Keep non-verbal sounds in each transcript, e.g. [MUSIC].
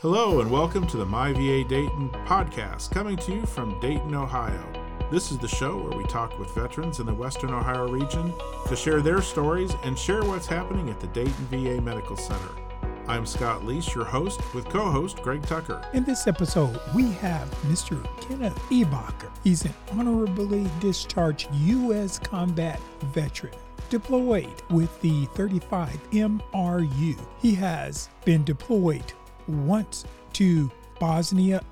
Hello, and welcome to the My VA Dayton podcast, coming to you from Dayton, Ohio. This is the show where we talk with veterans in the Western Ohio region to share their stories and share what's happening at the Dayton VA Medical Center. I'm Scott Leese, your host, with co host Greg Tucker. In this episode, we have Mr. Kenneth Ebaucher. He's an honorably discharged U.S. combat veteran deployed with the 35 MRU. He has been deployed once to Bosnia,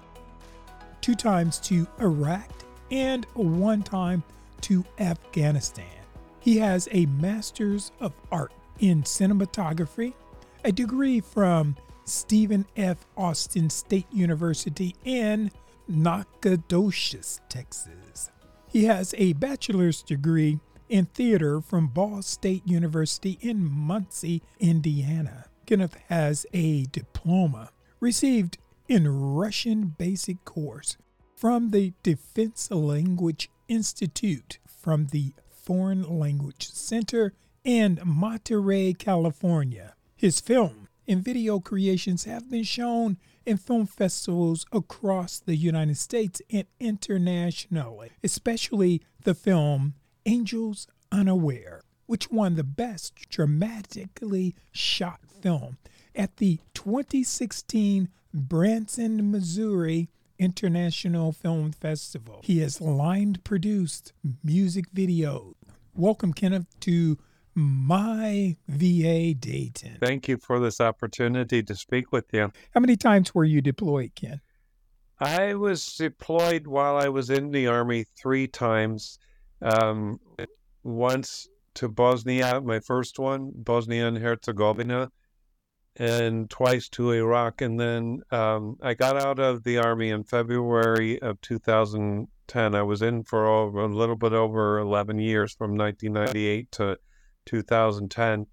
two times to Iraq, and one time to Afghanistan. He has a Master's of Art in Cinematography, a degree from Stephen F. Austin State University in Nacogdoches, Texas. He has a bachelor's degree in theater from Ball State University in Muncie, Indiana. Kenneth has a diploma received in Russian basic course from the Defense Language Institute from the Foreign Language Center in Monterey, California. His film and video creations have been shown in film festivals across the United States and internationally, especially the film Angels Unaware, which won the Best Dramatically Shot Film at the 2016 Branson, Missouri International Film Festival. He has line produced music videos. Welcome, Kenneth, to my VA Dayton. Thank you for this opportunity to speak with you. How many times were you deployed, Ken? I was deployed while I was in the Army three times. Um, once to Bosnia, my first one, Bosnia and Herzegovina, and twice to Iraq. And then um, I got out of the Army in February of 2010. I was in for over, a little bit over 11 years from 1998 to 2010.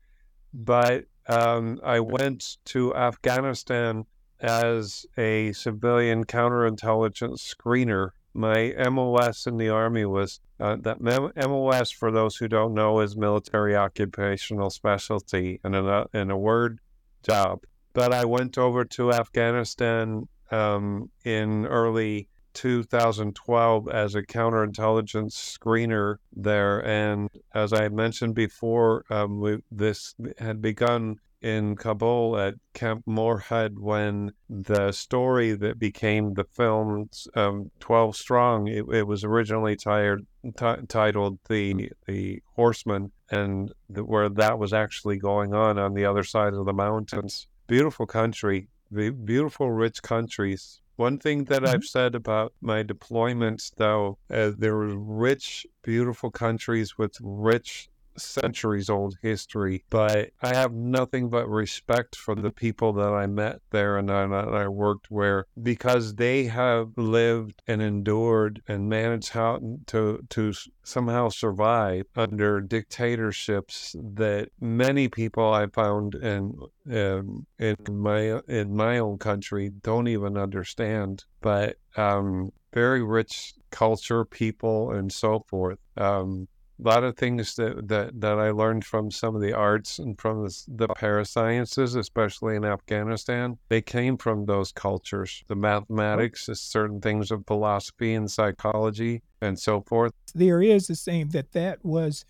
But um, I went to Afghanistan as a civilian counterintelligence screener. My MOS in the Army was uh, that MOS, for those who don't know, is military occupational specialty. And in a, in a word, job. But I went over to Afghanistan um, in early 2012 as a counterintelligence screener there. And as I mentioned before, um, we, this had begun in Kabul at Camp Morehead when the story that became the film um, 12 Strong, it, it was originally tired, t- titled the, the Horseman and the, where that was actually going on on the other side of the mountains. Beautiful country, beautiful, rich countries. One thing that mm-hmm. I've said about my deployments, though, uh, there were rich, beautiful countries with rich centuries old history, but I have nothing but respect for the people that I met there and I, and I worked where because they have lived and endured and managed how to to somehow survive under dictatorships that many people I found in um, in my in my own country don't even understand. But um, very rich culture, people, and so forth. Um, a lot of things that, that, that I learned from some of the arts and from the, the parasciences, especially in Afghanistan, they came from those cultures. The mathematics, certain things of philosophy and psychology, and so forth. There is the same that that was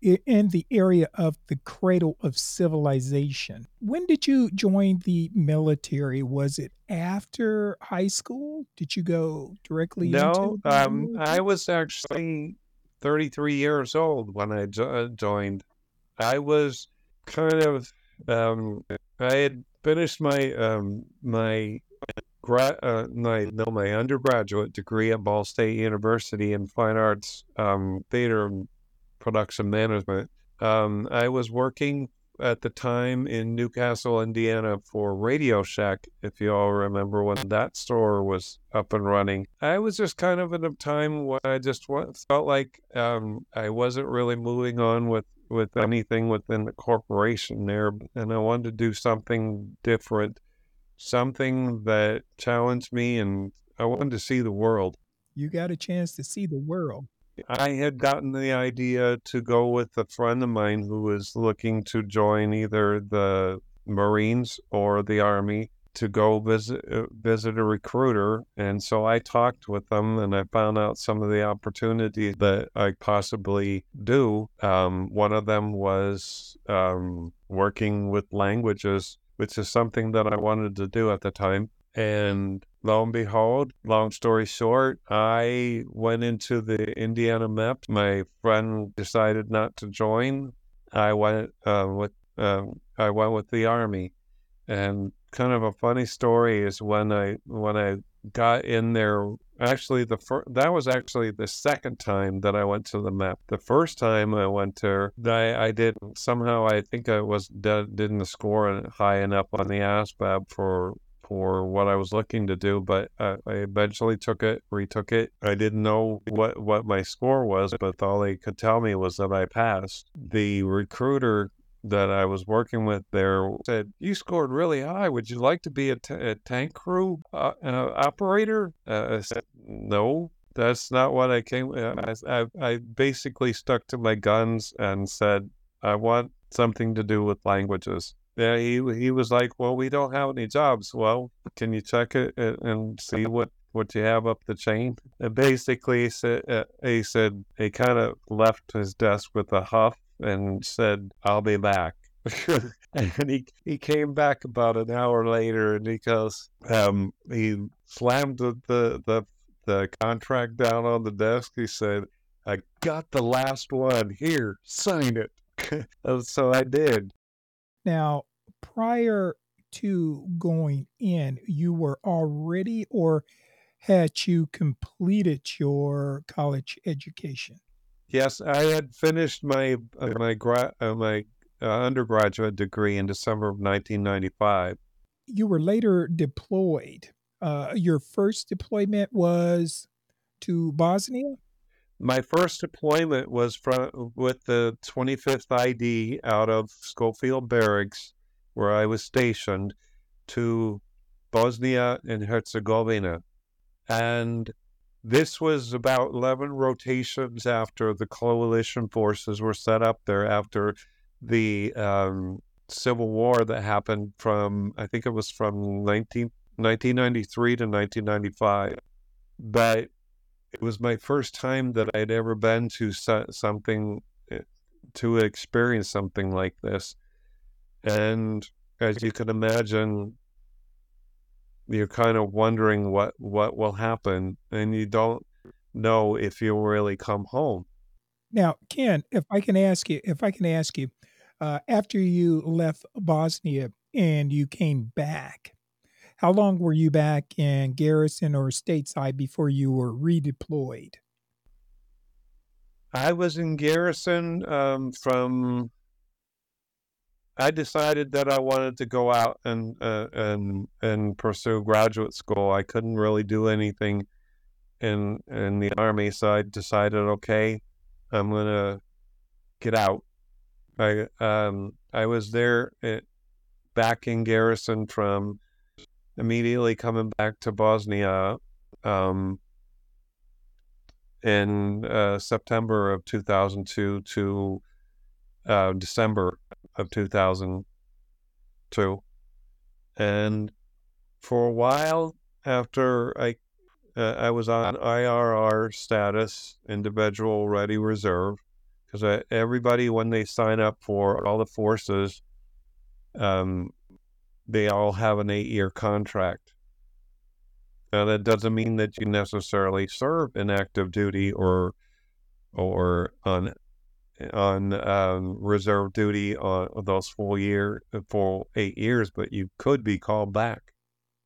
in the area of the cradle of civilization. When did you join the military? Was it after high school? Did you go directly? No, um, I was actually 33 years old when I jo- uh, joined. I was kind of um, I had finished my um, my gra- uh, my no my undergraduate degree at Ball State University in fine arts um, theater and production management. Um, I was working at the time in Newcastle, Indiana for Radio Shack, if you all remember when that store was up and running. I was just kind of in a time when I just felt like um, I wasn't really moving on with, with anything within the corporation there, and I wanted to do something different, something that challenged me, and I wanted to see the world. You got a chance to see the world. I had gotten the idea to go with a friend of mine who was looking to join either the Marines or the Army to go visit uh, visit a recruiter, and so I talked with them, and I found out some of the opportunities that I possibly do. Um, one of them was um, working with languages, which is something that I wanted to do at the time. And lo and behold, long story short, I went into the Indiana MEP. My friend decided not to join. I went uh, with um, I went with the army, and kind of a funny story is when I when I got in there. Actually, the fir- that was actually the second time that I went to the MEP. The first time I went there, I, I didn't somehow. I think I was didn't score high enough on the ASVAB for for what I was looking to do, but uh, I eventually took it, retook it. I didn't know what, what my score was, but all they could tell me was that I passed. The recruiter that I was working with there said, "You scored really high. Would you like to be a, t- a tank crew uh, uh, operator?" Uh, I said, "No." That's not what I came. Uh, I, I, I basically stuck to my guns and said, "I want something to do with languages." Yeah, he he was like, "Well, we don't have any jobs. Well, can you check it and see what what you have up the chain?" And basically, he said uh, he said he kind of left his desk with a huff and said, "I'll be back." [LAUGHS] and he he came back about an hour later, and he goes, um, he slammed the, the the the contract down on the desk. He said, "I got the last one here. Sign it." [LAUGHS] so I did. Now, prior to going in, you were already or had you completed your college education? Yes, I had finished my uh, my gra- uh, my uh, undergraduate degree in December of 1995. You were later deployed. Uh, your first deployment was to Bosnia. My first deployment was from with the 25th ID out of Schofield Barracks where I was stationed, to Bosnia and Herzegovina. And this was about 11 rotations after the coalition forces were set up there, after the um, civil war that happened from, I think it was from 19, 1993 to 1995. But it was my first time that I'd ever been to something, eh, to experience something like this. And as you can imagine, you're kind of wondering what, what will happen, and you don't know if you'll really come home. Now, Ken, if I can ask you, if I can ask you, uh, after you left Bosnia and you came back, how long were you back in garrison or stateside before you were redeployed? I was in garrison um, from I decided that I wanted to go out and uh, and and pursue graduate school. I couldn't really do anything in in the army, so I decided, okay, I'm gonna get out. I um I was there at, eh, back in garrison from immediately coming back to Bosnia um, in uh, September of 2002 to uh, December of 2002. And for a while after I uh, I was on IRR status, individual ready reserve, because everybody when they sign up for all the forces, um, they all have an eight-year contract. Now that doesn't mean that you necessarily serve in active duty or or on on um, reserve duty on those full year for eight years, but you could be called back.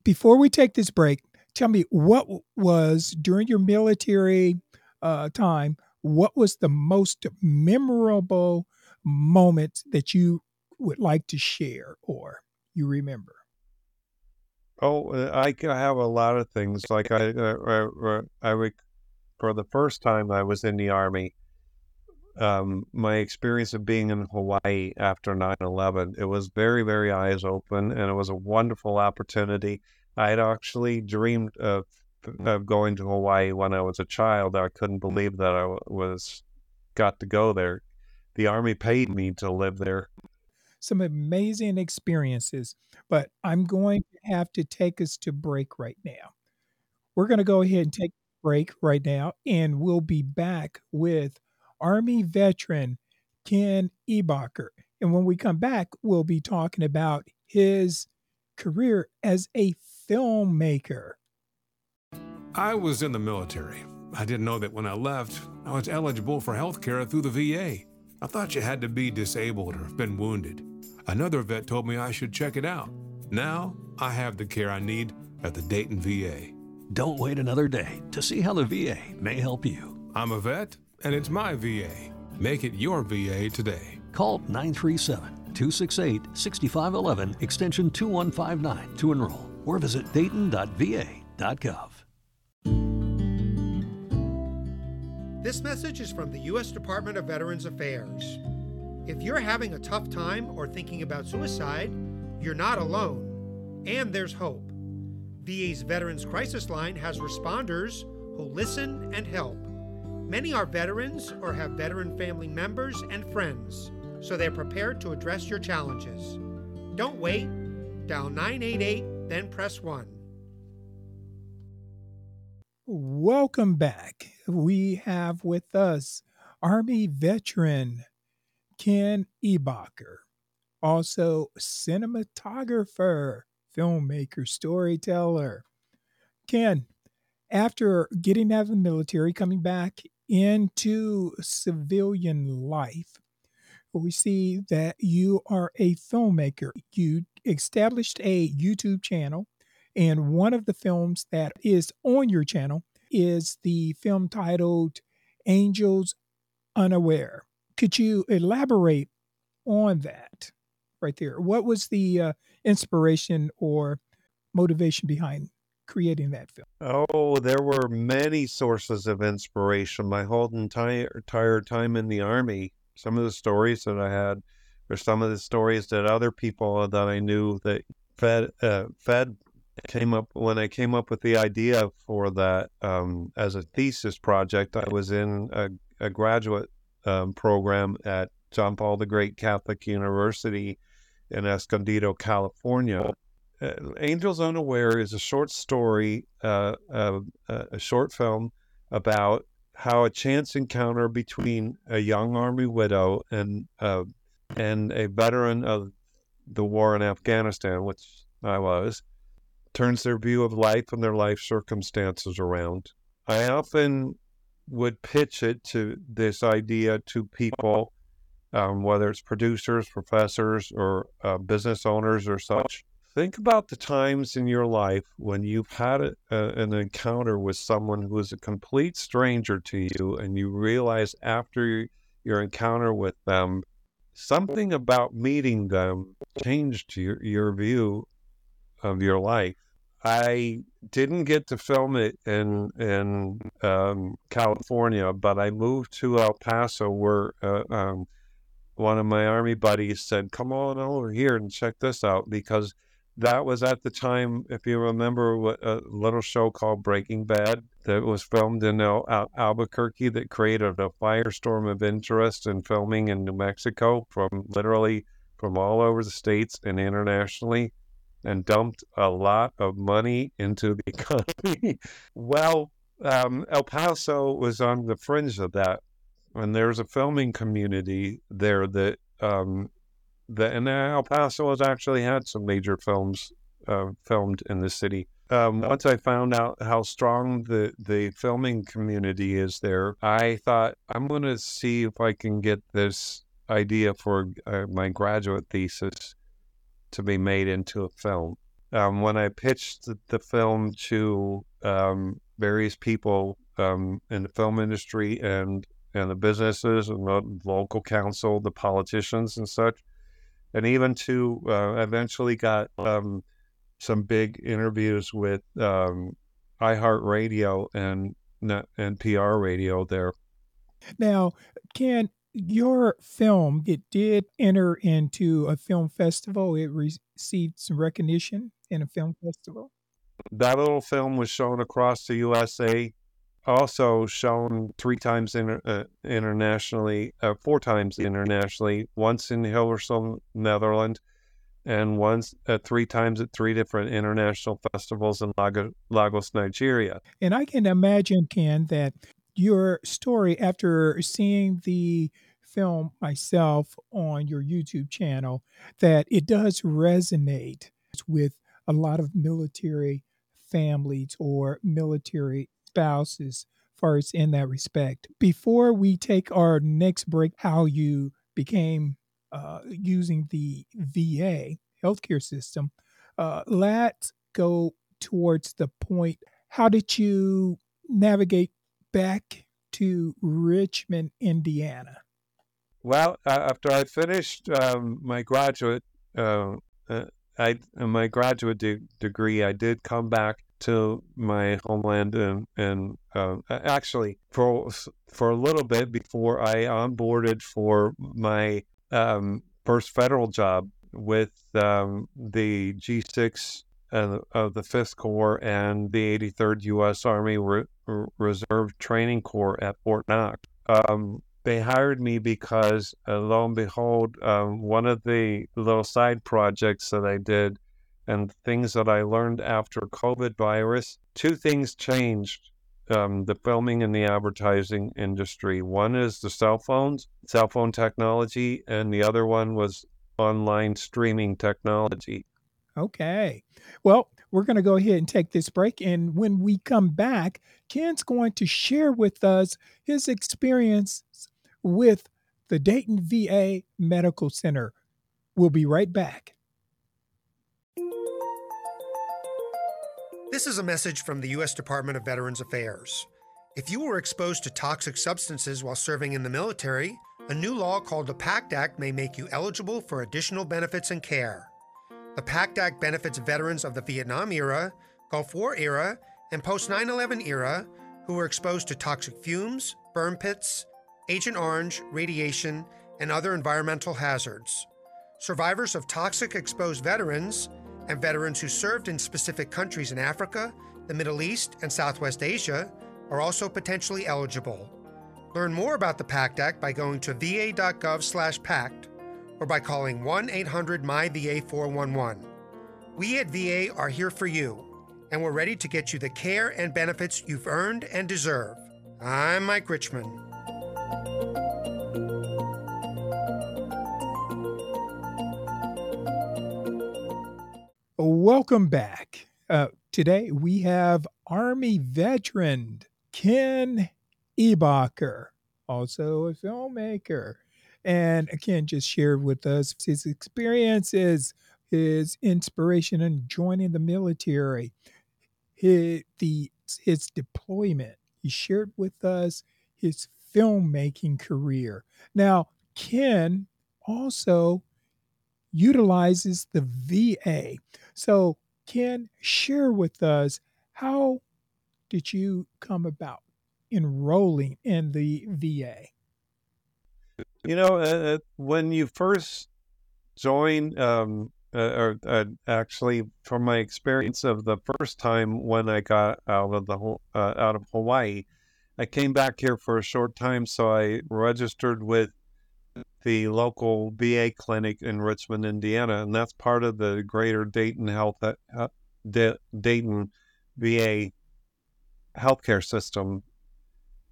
Before we take this break, tell me what was during your military uh, time. What was the most memorable moment that you would like to share or you remember? Oh, uh, I have a lot of things. Like I, uh, I, I, for the first time I was in the army, um, my experience of being in Hawaii after 9 11. It was very, very eyes open, and it was a wonderful opportunity. I had actually dreamed of, of going to Hawaii when I was a child. I couldn't believe that I was got to go there. The Army paid me to live there. some amazing experiences. But I'm going to have to take us to break right now. We're going to go ahead and take a break right now, and we'll be back with Army veteran Ken Ebaucher. And when we come back, we'll be talking about his career as a filmmaker. I was in the military. I didn't know that when I left, I was eligible for health care through the VA. I thought you had to be disabled or been wounded. Another vet told me I should check it out. Now I have the care I need at the Dayton VA. Don't wait another day to see how the VA may help you. I'm a vet, and it's my VA. Make it your VA today. Call 937 268 6511 extension 2159 to enroll or visit dayton.va.gov. This message is from the U.S. Department of Veterans Affairs. If you're having a tough time or thinking about suicide, you're not alone, and there's hope. VA's Veterans Crisis Line has responders who listen and help. Many are veterans or have veteran family members and friends, so they're prepared to address your challenges. Don't wait. Dial 988, then press 1. Welcome back. We have with us Army veteran Ken Ebaucher, also cinematographer, filmmaker, storyteller. Ken, after getting out of the military, coming back into civilian life, we see that you are a filmmaker. You established a YouTube channel and one of the films that is on your channel is the film titled Angels Unaware. Could you elaborate on that right there? What was the uh, inspiration or motivation behind creating that film? Oh, there were many sources of inspiration. My whole entire, entire time in the Army, some of the stories that I had, or some of the stories that other people that I knew that fed uh, fed came up when I came up with the idea for that um, as a thesis project. I was in a, a graduate um, program at John Paul the Great Catholic University in Escondido, California. Uh, Angels Unaware is a short story, uh, uh, a short film about how a chance encounter between a young Army widow and uh, and a veteran of the war in Afghanistan, which I was, turns their view of life and their life circumstances around. I often would pitch it to this idea to people, um, whether it's producers, professors, or uh, business owners or such. Think about the times in your life when you've had a, a, an encounter with someone who is a complete stranger to you, and you realize after your encounter with them, something about meeting them changed your, your view of your life. I didn't get to film it in in um, California, but I moved to El Paso, where uh, um, one of my army buddies said, "Come on over here and check this out," because that was at the time, if you remember, what a little show called Breaking Bad that was filmed in Al- Al- Albuquerque that created a firestorm of interest in filming in New Mexico from literally from all over the states and internationally and dumped a lot of money into the [LAUGHS] economy. well, um, El Paso was on the fringe of that, and there's a filming community there that um, that and El Paso has actually had some major films uh, filmed in the city. Um, once I found out how strong the, the filming community is there, I thought I'm going to see if I can get this idea for uh, my graduate thesis to be made into a film. Um, when I pitched the film to um, various people um, in the film industry and and the businesses and the local council, the politicians and such, and even to uh, eventually got um, some big interviews with um, iHeartRadio and NPR radio there. Now, Ken, your film it did enter into a film festival. It received some recognition in a film festival. That little film was shown across the USA also shown three times inter, uh, internationally, uh, four times internationally, once in Hilversum, Netherlands, and once uh, three times at three different international festivals in Lagos, Nigeria. And I can imagine, Ken, that your story after seeing the film myself on your YouTube channel, that it does resonate with a lot of military families or military spouses far as in that respect. Before we take our next break, how you became uh, using the VA healthcare system, uh, let's go towards the point. How did you navigate back to Richmond, Indiana? Well, uh, after I finished um, my graduate, uh, uh, I my graduate de- degree, I did come back to my homeland and and uh, actually for for a little bit before I onboarded for my um, first federal job with um, the G6 uh, of the 5th Corps and the 83rd U.S. Army Re- Reserve Training Corps at Fort Knox. Um, they hired me because, uh, lo and behold, um, one of the little side projects that I did and things that I learned after COVID virus, two things changed um, the filming and the advertising industry. One is the cell phones, cell phone technology, and the other one was online streaming technology. Okay. Well, we're going to go ahead and take this break. And when we come back, Ken's going to share with us his experience with the Dayton VA Medical Center. We'll be right back. This is a message from the U.S. Department of Veterans Affairs. If you were exposed to toxic substances while serving in the military, a new law called the PACT Act may make you eligible for additional benefits and care. The PACT Act benefits veterans of the Vietnam era, Gulf War era, and post 9 11 era who were exposed to toxic fumes, burn pits, Agent Orange, radiation, and other environmental hazards. Survivors of toxic exposed veterans and veterans who served in specific countries in Africa, the Middle East, and Southwest Asia are also potentially eligible. Learn more about the PACT Act by going to va.gov/pact or by calling 1-800-MY-VA411. We at VA are here for you, and we're ready to get you the care and benefits you've earned and deserve. I'm Mike Richmond. Welcome back. Uh, today we have Army veteran Ken Ebaucher, also a filmmaker. And Ken just shared with us his experiences, his inspiration in joining the military, his, the, his deployment. He shared with us his filmmaking career. Now, Ken also utilizes the VA. So, Ken, share with us how did you come about enrolling in the VA? You know, uh, uh, when you first join, um, uh, or uh, actually, from my experience of the first time when I got out of the uh, out of Hawaii, I came back here for a short time, so I registered with the local VA clinic in Richmond, Indiana, and that's part of the greater Dayton Health uh, Dayton VA healthcare system.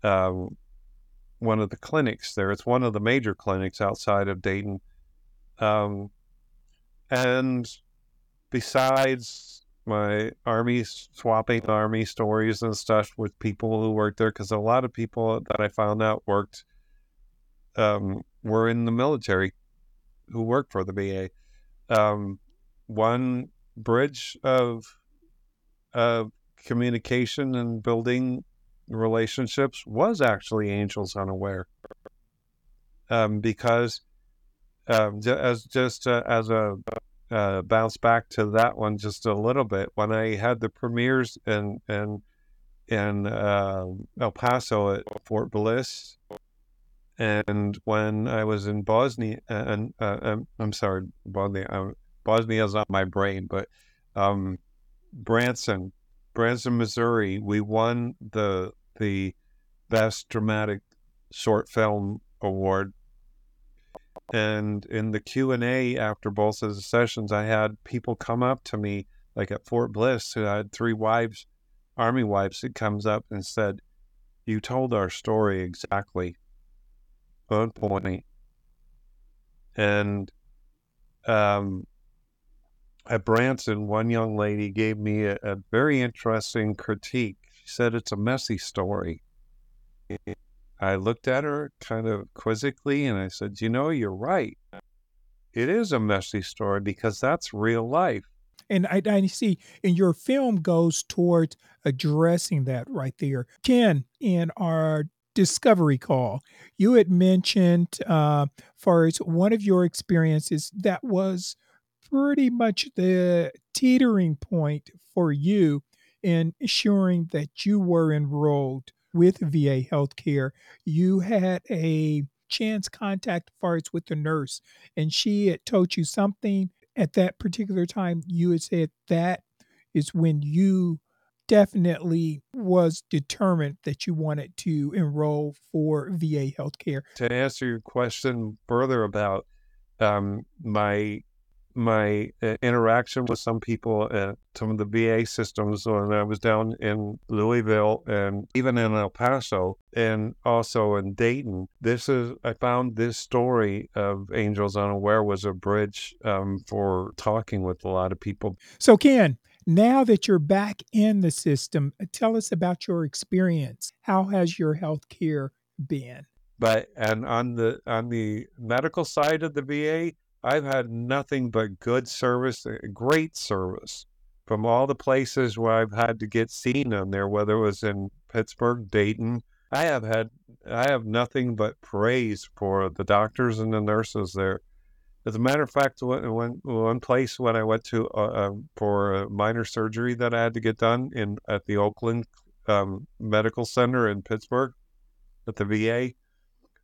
Uh, one of the clinics there. It's one of the major clinics outside of Dayton. Um, and besides my army swapping army stories and stuff with people who worked there, because a lot of people that I found out worked um, were in the military who worked for the VA. Um, one bridge of of communication and building relationships was actually Angels Unaware, um, because um, as just uh, as a uh, bounce back to that one just a little bit when I had the premieres in in in uh, El Paso at Fort Bliss and when I was in Bosnia, and uh, um, I'm sorry, Bosnia, uh, Bosnia is not my brain, but um, Branson, Branson, Missouri, we won the the Best Dramatic Short Film Award. And in the Q and A after both of the sessions, I had people come up to me, like at Fort Bliss, who had three wives, Army wives, that comes up and said, "You told our story exactly, point." And um, at Branson, one young lady gave me a, a very interesting critique. She said it's a messy story. I looked at her kind of quizzically and I said, You know, you're right. It is a messy story because that's real life. And I, I see, and your film goes towards addressing that right there. Ken, in our discovery call, you had mentioned, uh, far as one of your experiences that was pretty much the teetering point for you in ensuring that you were enrolled with VA healthcare. You had a chance contact far as with the nurse, and she had told you something at that particular time. You had said that is when you definitely was determined that you wanted to enroll for VA healthcare. To answer your question further about um, my my uh, interaction with some people at some of the VA systems when I was down in Louisville and even in El Paso and also in Dayton. This is, I found this story of Angels Unaware was a bridge um, for talking with a lot of people. So, Ken, now that you're back in the system, uh, tell us about your experience. How has your health care been? But and on the on the medical side of the VA, I've had nothing but good service, uh, great service from all the places where I've had to get seen on there, whether it was in Pittsburgh, Dayton. I have had, I have nothing but praise for the doctors and the nurses there. As a matter of fact, when, one place when I went to uh, uh, for a minor surgery that I had to get done in at the Oakland um, Medical Center in Pittsburgh, at the VA,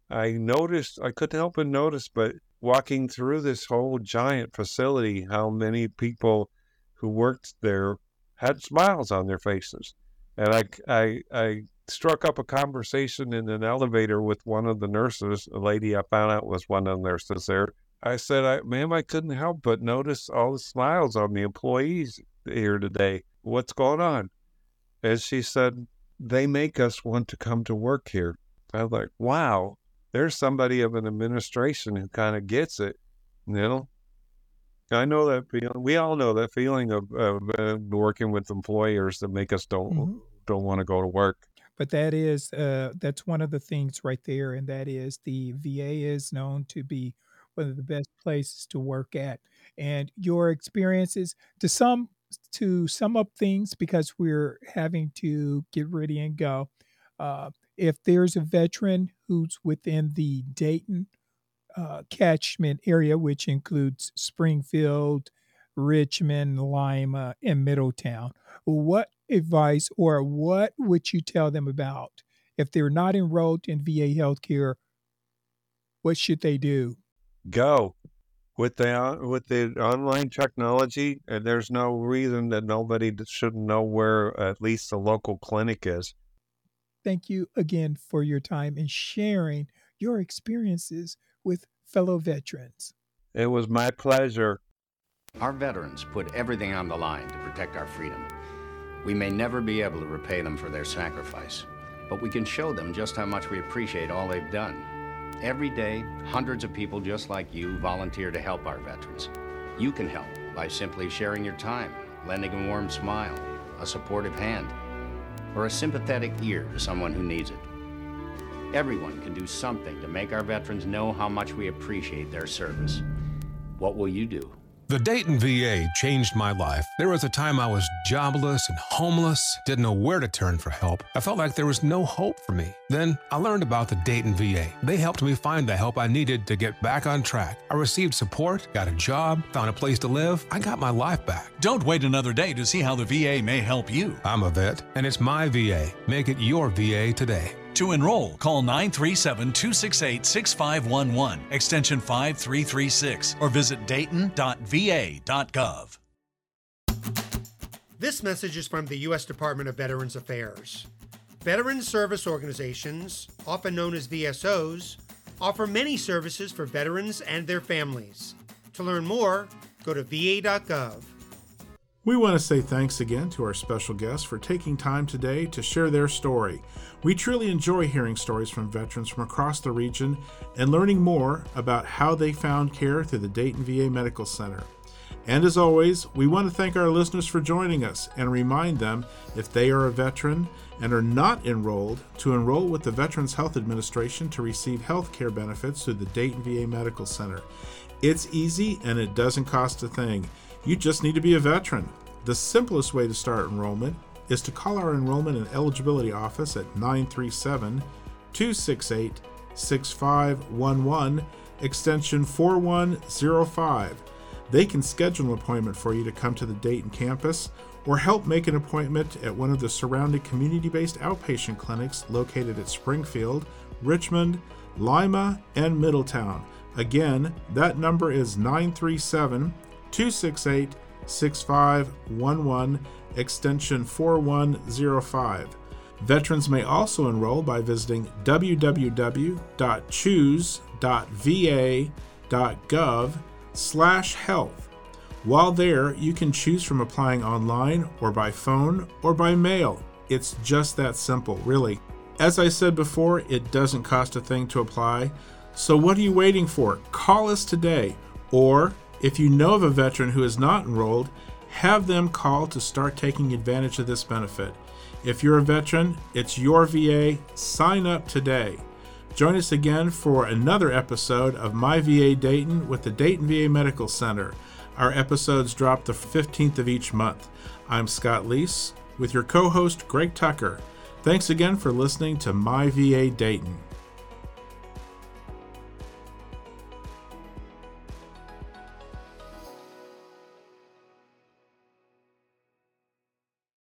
I noticed I couldn't help but notice, but walking through this whole giant facility, how many people who worked there had smiles on their faces. And I, I, I struck up a conversation in an elevator with one of the nurses, a lady I found out was one of the nurses there. I said, I, ma'am, I couldn't help but notice all the smiles on the employees here today. What's going on? And she said, they make us want to come to work here. I was like, wow, there's somebody of an administration who kind of gets it. You know, I know that feeling. We all know that feeling of, of uh, working with employers that make us don't mm-hmm. don't want to go to work. But that is uh, that's one of the things right there, and that is the VA is known to be one of the best places to work at. And your experiences, to some to sum up things, because we're having to get ready and go. Uh, if there's a veteran who's within the Dayton uh, catchment area, which includes Springfield, Richmond, Lima, and Middletown, what advice or what would you tell them about if they're not enrolled in VA healthcare? What should they do? Go with the uh, with the online technology, and there's no reason that nobody shouldn't know where at least the local clinic is thank you again for your time and sharing your experiences with fellow veterans. It was my pleasure. Our veterans put everything on the line to protect our freedom. We may never be able to repay them for their sacrifice, but we can show them just how much we appreciate all they've done. Every day, hundreds of people just like you volunteer to help our veterans. You can help by simply sharing your time, lending a warm smile, a supportive hand, or a sympathetic ear to someone who needs it. Everyone can do something to make our veterans know how much we appreciate their service. What will you do? The Dayton VA changed my life. There was a time I was jobless and homeless, didn't know where to turn for help. I felt like there was no hope for me. Then I learned about the Dayton VA. They helped me find the help I needed to get back on track. I received support, got a job, found a place to live. I got my life back. Don't wait another day to see how the VA may help you. I'm a vet, and it's my VA. Make it your VA today. To enroll, call 937 268 6511, extension 5336, or visit dayton.va.gov. This message is from the U.S. Department of Veterans Affairs. Veteran service organizations, often known as VSOs, offer many services for veterans and their families. To learn more, go to va.gov. We want to say thanks again to our special guests for taking time today to share their story. We truly enjoy hearing stories from veterans from across the region and learning more about how they found care through the Dayton VA Medical Center. And as always, we want to thank our listeners for joining us and remind them if they are a veteran and are not enrolled to enroll with the Veterans Health Administration to receive health care benefits through the Dayton VA Medical Center. It's easy and it doesn't cost a thing. You just need to be a veteran. The simplest way to start enrollment is to call our enrollment and eligibility office at 937 268 6511, extension 4105. They can schedule an appointment for you to come to the Dayton campus or help make an appointment at one of the surrounding community based outpatient clinics located at Springfield, Richmond, Lima, and Middletown. Again, that number is 937 268 6511, extension 4105. Veterans may also enroll by visiting www.choose.va.gov slash health. While there, you can choose from applying online or by phone or by mail. It's just that simple, really. As I said before, it doesn't cost a thing to apply. So what are you waiting for? Call us today or if you know of a veteran who is not enrolled, have them call to start taking advantage of this benefit. If you're a veteran, it's your VA. Sign up today. Join us again for another episode of My VA Dayton with the Dayton VA Medical Center. Our episodes drop the 15th of each month. I'm Scott Leese with your co host, Greg Tucker. Thanks again for listening to My VA Dayton.